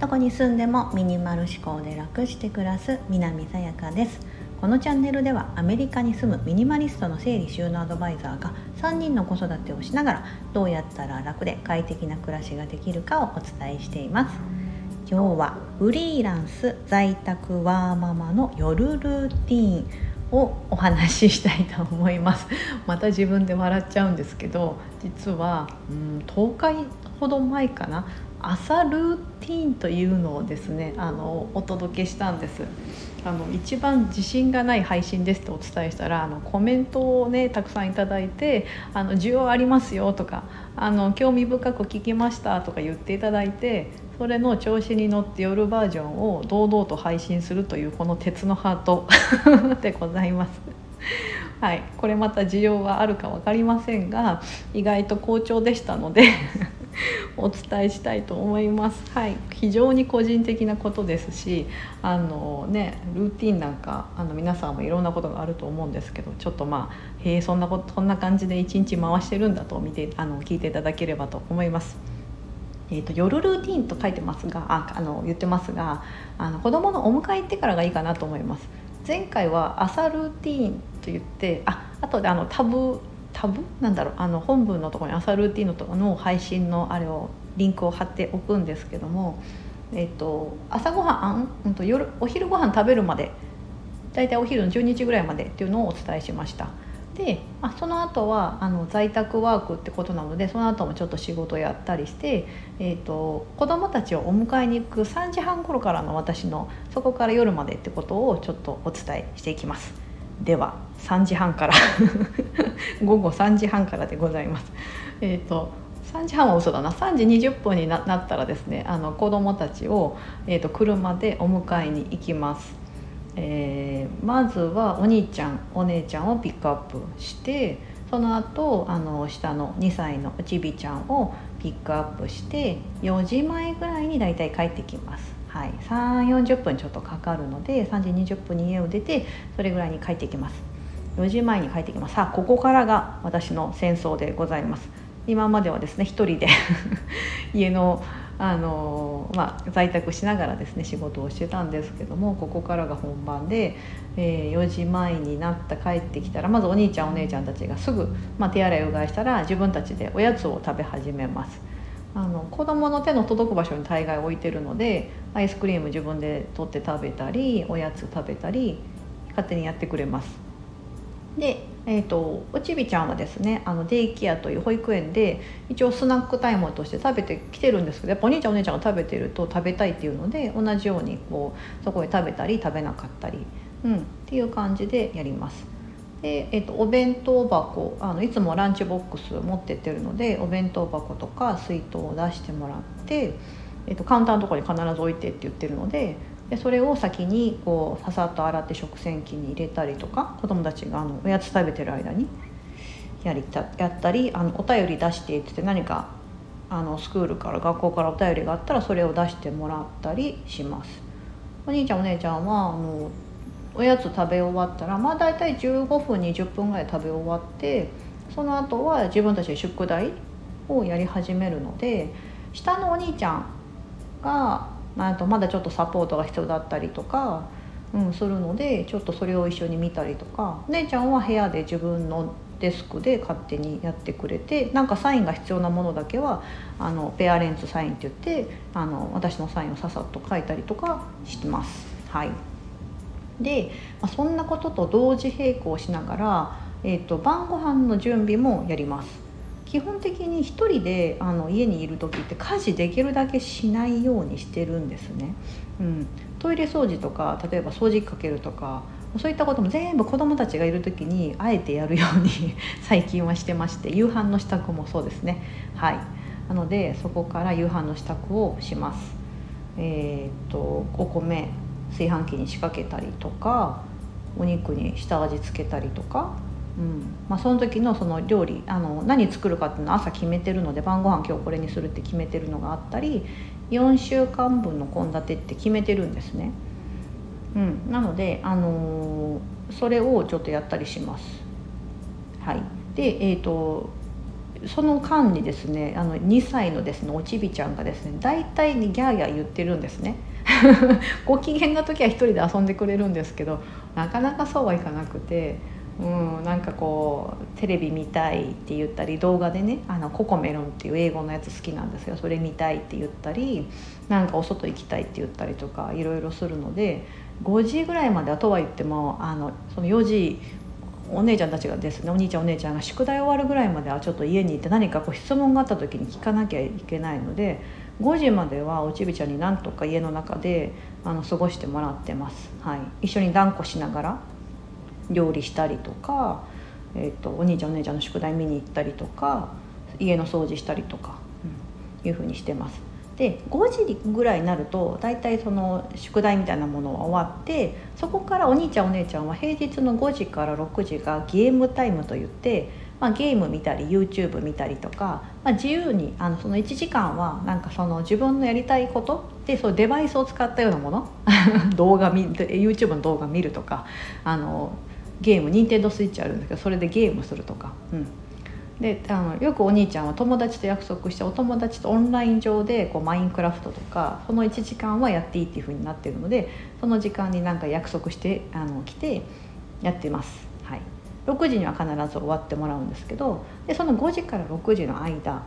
どこに住んでもミニマル思考で楽して暮らす南さやかです。このチャンネルではアメリカに住むミニマリストの整理収納アドバイザーが3人の子育てをしながらどうやったら楽で快適な暮らしができるかをお伝えしています。今日はフリーランス在宅ワーママの夜ルーティン。をお話ししたいと思います。また自分で笑っちゃうんですけど実は、うん、10日ほど前かな。朝ルーティンというのをですねあのお届けしたんです。あの一番自信がない配信ですとお伝えしたらあのコメントをねたくさんいただいて「あの需要ありますよ」とかあの「興味深く聞きました」とか言っていただいてそれの調子に乗って夜バージョンを堂々と配信するというこの鉄のハート でございます。はい、これまた需要はあるか分かりませんが意外と好調でしたので お伝えしたいと思います。はい、非常に個人的なことですし、あのねルーティンなんかあの皆さんもいろんなことがあると思うんですけど、ちょっとまあへえそんなことそんな感じで一日回してるんだと見てあの聞いていただければと思います。えーと、夜ルーティンと書いてますがああの言ってますがあの子どものお迎え行ってからがいいかなと思います。前回は朝ルーティンと言ってああとであのタブタブ？なんだろう。あの本文のとこに朝ルーティンのとこの配信のあれをリンクを貼っておくんですけども、えっと、朝ごはん、うん、と夜お昼ご飯食べるまで大体お昼の12時ぐらいまでっていうのをお伝えしました。で、まあ、その後はあの在宅ワークってことなのでその後もちょっと仕事やったりして、えーと、子どもたちをお迎えに行く3時半頃からの私のそこから夜までってことをちょっとお伝えしていきます。では3時半から 午後3時半からでございます。えーと、3時半は嘘だな3時20分になったらですねあの子どもたちを、えーと、車でお迎えに行きます。えー、まずはお兄ちゃんお姉ちゃんをピックアップしてその後あの下の2歳のちびちゃんをピックアップして4時前ぐらいに大体帰ってきます。はい、3 4 0分ちょっとかかるので3時20分に家を出てそれぐらいに帰ってきます。4時前に帰ってきます。さあここからが私の戦争でございます。今まではですね一人で 家のあのまあ、在宅しながらですね仕事をしてたんですけどもここからが本番で、えー、4時前になった帰ってきたらまずお兄ちゃんお姉ちゃんたちがすぐ、まあ、手洗いうがいしたら自分たちでおやつを食べ始めます。あの子供の手の届く場所に大概置いてるのでアイスクリーム自分で取って食べたりおやつ食べたり勝手にやってくれますで、えーと、おちびちゃんはですねあのデイケアという保育園で一応スナックタイムとして食べてきてるんですけどやっぱお兄ちゃんお姉ちゃんが食べてると食べたいっていうので同じようにこうそこで食べたり食べなかったり、うん、っていう感じでやります。で、えーと、お弁当箱あのいつもランチボックス持ってってるのでお弁当箱とか水筒を出してもらって、えーと、カウンターのとこに必ず置いてって言ってるのででそれを先にこうささっと洗って食洗機に入れたりとか子どもたちがあのおやつ食べてる間にやりたやったりあのお便り出してって言って何かあのスクールから学校からお便りがあったらそれを出してもらったりします。お兄ちゃんお姉ちゃんはあのおやつ食べ終わったらまあ大体15分20分ぐらい食べ終わってその後は自分たちで宿題をやり始めるので下のお兄ちゃんが、まあ、とまだちょっとサポートが必要だったりとか、うん、するのでちょっとそれを一緒に見たりとか。姉ちゃんは部屋で自分のデスクで勝手にやってくれてなんかサインが必要なものだけはあのペアレンツサインって言ってあの私のサインをささっと書いたりとかしてます。はい。で、まあ、そんなことと同時並行しながら、えーと、晩ご飯の準備もやります。基本的に1人であの家にいる時って家事できるだけしないようにしてるんですね、うん、トイレ掃除とか例えば掃除機かけるとかそういったことも全部子どもたちがいる時にあえてやるように 最近はしてまして夕飯の支度もそうですね。はい。なのでそこから夕飯の支度をします。えっ、とお米炊飯器に仕掛けたりとかお肉に下味つけたりとか、うんまあ、その時のその料理あの何作るかっていうのは朝決めてるので晩ご飯今日これにするって決めてるのがあったり4週間分の献立って決めてるんですね。うん、なので、あのー、それをちょっとやったりします。はい、で、えーとその間にですねあの2歳のですねおちびちゃんがですね大体にギャーギャー言ってるんですね ご機嫌な時は一人で遊んでくれるんですけどなかなかそうはいかなくて、うん、なんかこうテレビ見たいって言ったり動画でねあのココメロンっていう英語のやつ好きなんですよ。それ見たいって言ったりなんかお外行きたいって言ったりとかいろいろするので5時ぐらいまではとは言ってもあのその4時お姉ちゃんたちがですねお兄ちゃんお姉ちゃんが宿題終わるぐらいまではちょっと家にいて何かこう質問があった時に聞かなきゃいけないので5時まではおちびちゃんになんとか家の中であの過ごしてもらってます、はい、一緒に断固しながら。料理したりとか、えーと、お兄ちゃんお姉ちゃんの宿題見に行ったりとか家の掃除したりとか、うん、いうふうにしてます。で5時ぐらいになると大体その宿題みたいなものは終わってそこからお兄ちゃんお姉ちゃんは平日の5時から6時がゲームタイムといって、まあ、ゲーム見たり YouTube 見たりとか、まあ、自由にあのその1時間はなんかその自分のやりたいことでそうデバイスを使ったようなもの？動画見 YouTube の動画見るとかあのゲーム任天堂スイッチあるんですけどそれでゲームするとか、うん、であのよくお兄ちゃんは友達と約束してお友達とオンライン上でこうマインクラフトとかその1時間はやっていいっていうふうになってるのでその時間になんか約束してあの来てやってます、はい、6時には必ず終わってもらうんですけどでその5時から6時の間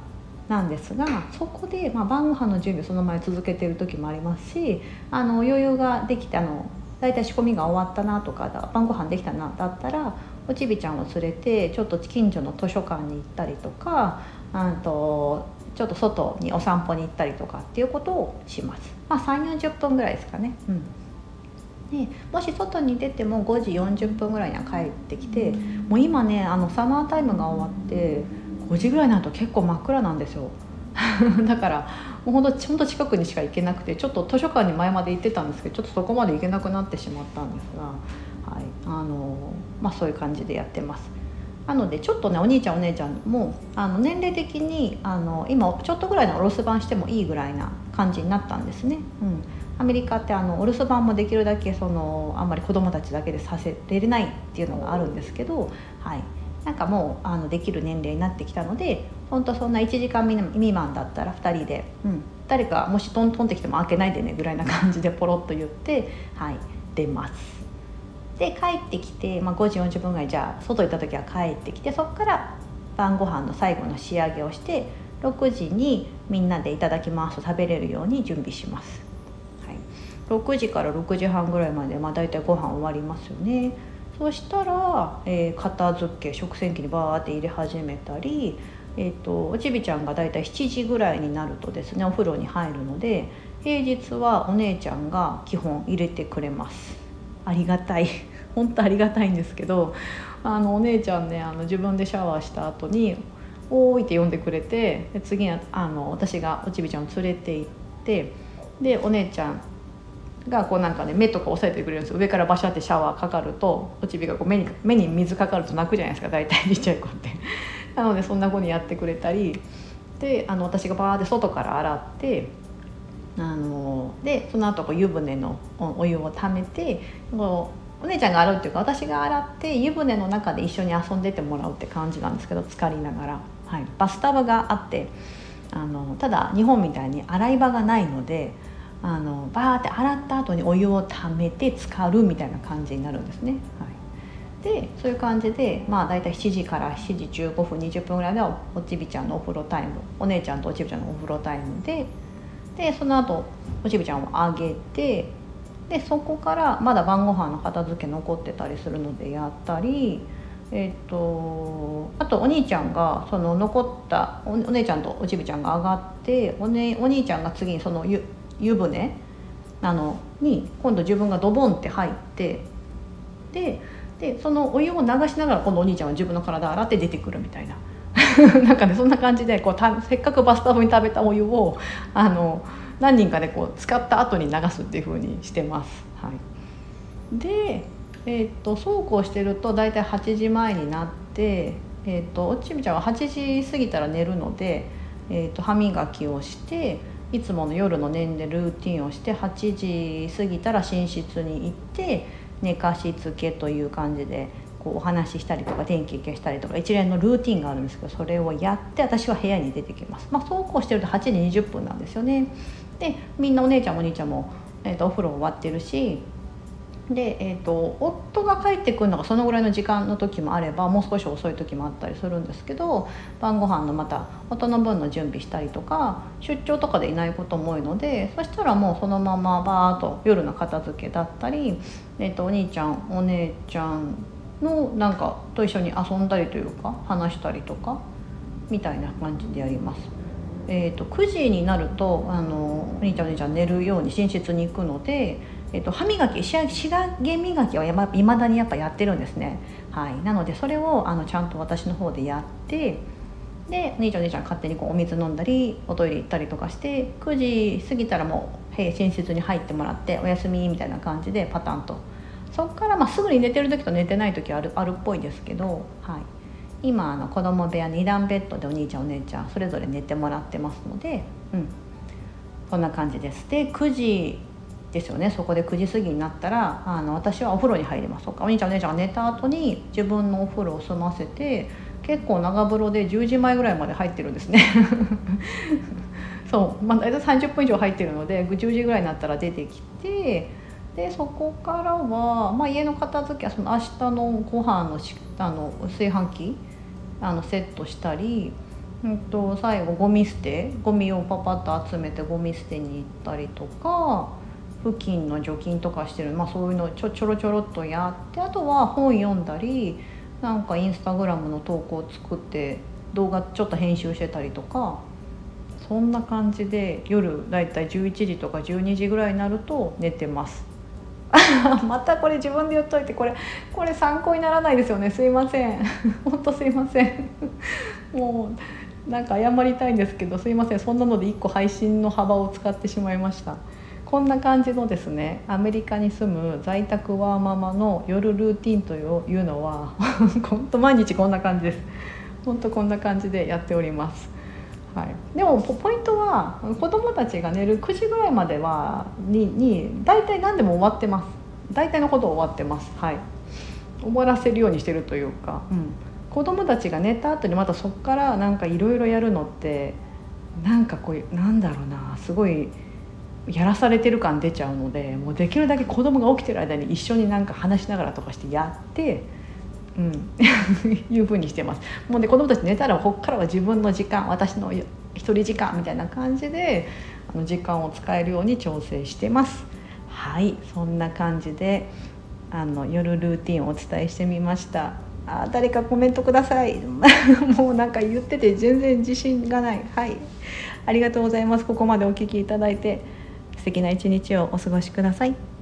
なんですがそこで、まあ、晩ご飯の準備をその前続けてる時もありますしあの余裕ができてあの大体仕込みが終わったなとか晩ご飯できたなだったらおちびちゃんを連れてちょっと近所の図書館に行ったりとかあとちょっと外にお散歩に行ったりとかっていうことをします。まあ、3 4 0分ぐらいですかね、うん。でもし外に出ても5時40分ぐらいには帰ってきて、もう今ねあのサマータイムが終わって5時ぐらいになると結構真っ暗なんですよ だからもうほんとほんと近くにしか行けなくてちょっと図書館に前まで行ってたんですけどちょっとそこまで行けなくなってしまったんですがはいあのまあ、そういう感じでやってます。なのでちょっとねお兄ちゃんお姉ちゃんもあの年齢的にあの今ちょっとぐらいのお留守番してもいいぐらいな感じになったんですね。うん、アメリカってあのお留守番もできるだけそのあんまり子供たちだけでさせれないっていうのがあるんですけど、はい、なんかもうあのできる年齢になってきたので本当そんな1時間未満だったら2人で、うん、誰かもしトントンってきても開けないでねぐらいな感じで ポロッと言って、はい、出ます。で帰ってきて、まあ、5時40分ぐらいじゃあ外行った時は帰ってきてそこから晩ご飯の最後の仕上げをして6時にみんなでいただきますと食べれるように準備します、はい、6時から6時半ぐらいまで、まあ、大体ご飯終わりますよねそしたら、えー、片付け食洗機にバーって入れ始めたり、えーと、おちびちゃんが大体7時ぐらいになるとですねお風呂に入るので平日はお姉ちゃんが基本入れてくれます。ありがたい。本当ありがたいんですけどあのお姉ちゃんねあの自分でシャワーした後に「おーい」って呼んでくれて次はあの私がおちびちゃんを連れて行ってでお姉ちゃんがこうなんかね目とか押さえてくれるんですよ。上からバシャってシャワーかかるとおちびがこう目に目に水かかると泣くじゃないですか。大体ちっちゃい子って。なのでそんな子にやってくれたりであの私がバーって外から洗ってあのでその後こう湯船のお湯をためてこうお姉ちゃんが洗うっていうか私が洗って湯船の中で一緒に遊んでてもらうって感じなんですけど浸かりながら、はい、バスタブがあってあのただ日本みたいに洗い場がないのであのバーって洗った後にお湯をためて浸かるみたいな感じになるんですね。はいでそういう感じでまあ大体7時から7時15分20分ぐらいではおちびちゃんのお風呂タイムお姉ちゃんとおちびちゃんのお風呂タイムででその後おちびちゃんをあげてでそこからまだ晩ご飯の片付け残ってたりするのでやったりえっ、とあとお兄ちゃんがその残ったお姉ちゃんとおちびちゃんが上がってお,、ね、お兄ちゃんが次にその湯船なのに今度自分がドボンって入ってででそのお湯を流しながら今度お兄ちゃんは自分の体洗って出てくるみたいな なんかねそんな感じでこうたせっかくバスタブに食べたお湯をあの何人かでこう使った後に流すっていう風にしてます。はい、で、えーと、そうこうしてると大体8時前になって、えーと、おちみちゃんは8時過ぎたら寝るので、えー、と歯磨きをしていつもの夜の年でルーティンをして8時過ぎたら寝室に行って寝かしつけという感じでこうお話ししたりとか電気消したりとか一連のルーティンがあるんですけどそれをやって私は部屋に出てきます。まあ、そうこうしてると8時20分なんですよね。でみんなお姉ちゃんもお兄ちゃんも、えーと、お風呂終わってるしで、えーと、夫が帰ってくるのがそのぐらいの時間の時もあればもう少し遅い時もあったりするんですけど晩ご飯のまた夫の分の準備したりとか出張とかでいないことも多いのでそしたらもうそのままバーッと夜の片付けだったり、えーと、お兄ちゃんお姉ちゃんのなんかと一緒に遊んだりというか話したりとかみたいな感じでやります。えーと、9時になるとあのお兄ちゃんお姉ちゃん寝るように寝室に行くので、えーと、歯磨き仕上げ磨きはいま未だにやっぱやってるんですね、はい、なのでそれをあのちゃんと私の方でやってでお兄ちゃんお姉ちゃん勝手にこうお水飲んだりおトイレ行ったりとかして9時過ぎたらもう寝室に入ってもらっておやすみみたいな感じでパタンと。そこからまあすぐに寝てる時と寝てない時あるあるっぽいですけど、はい、今あの子供部屋2段ベッドでお兄ちゃんお姉ちゃんそれぞれ寝てもらってますので、うん、こんな感じです。で9時ですよね。そこで9時過ぎになったらあの私はお風呂に入ります。お兄ちゃんお姉ちゃんが寝た後に自分のお風呂を済ませて結構長風呂で10時前ぐらいまで入ってるんですね。そう、まあ、大体30分以上入ってるので10時ぐらいになったら出てきてでそこからは、まあ、家の片付けはその明日のご飯のあの炊飯器あのセットしたり、うんと、最後ゴミ捨てゴミをパパッと集めてゴミ捨てに行ったりとか付近の除菌とかしてる、まあ、そういうのちょちょろちょろっとやってあとは本読んだりなんかインスタグラムの投稿を作って動画ちょっと編集してたりとかそんな感じで夜だいたい11時とか12時ぐらいになると寝てます。またこれ自分で言っといてこれこれ参考にならないですよね。すいません。本当すいません。もうなんか謝りたいんですけどすいません。そんなので1個配信の幅を使ってしまいました。こんな感じのですねアメリカに住む在宅ワーママの夜ルーティンというのは 本当毎日こんな感じです。本当こんな感じでやっております。はい、でもポイントは子どもたちが寝る9時ぐらいまではにに大体何でも終わってます。大体のこと終わってます。はい。終わらせるようにしてるというか、うん、子どもたちが寝た後にまたそこからなんかいろいろやるのってなんかこうなんだろうなすごいやらされてる感出ちゃうのでもうできるだけ子供が起きてる間に一緒になんか話しながらとかしてやってうん、いうふうにしてます。もうね子供たち寝たらこっからは自分の時間私の一人時間みたいな感じであの時間を使えるように調整してます。はい。そんな感じであの夜ルーティンをお伝えしてみました。あ誰かコメントください。もうなんか言ってて全然自信がない。はい。ありがとうございます。ここまでお聞きいただいて。素敵な一日をお過ごしください。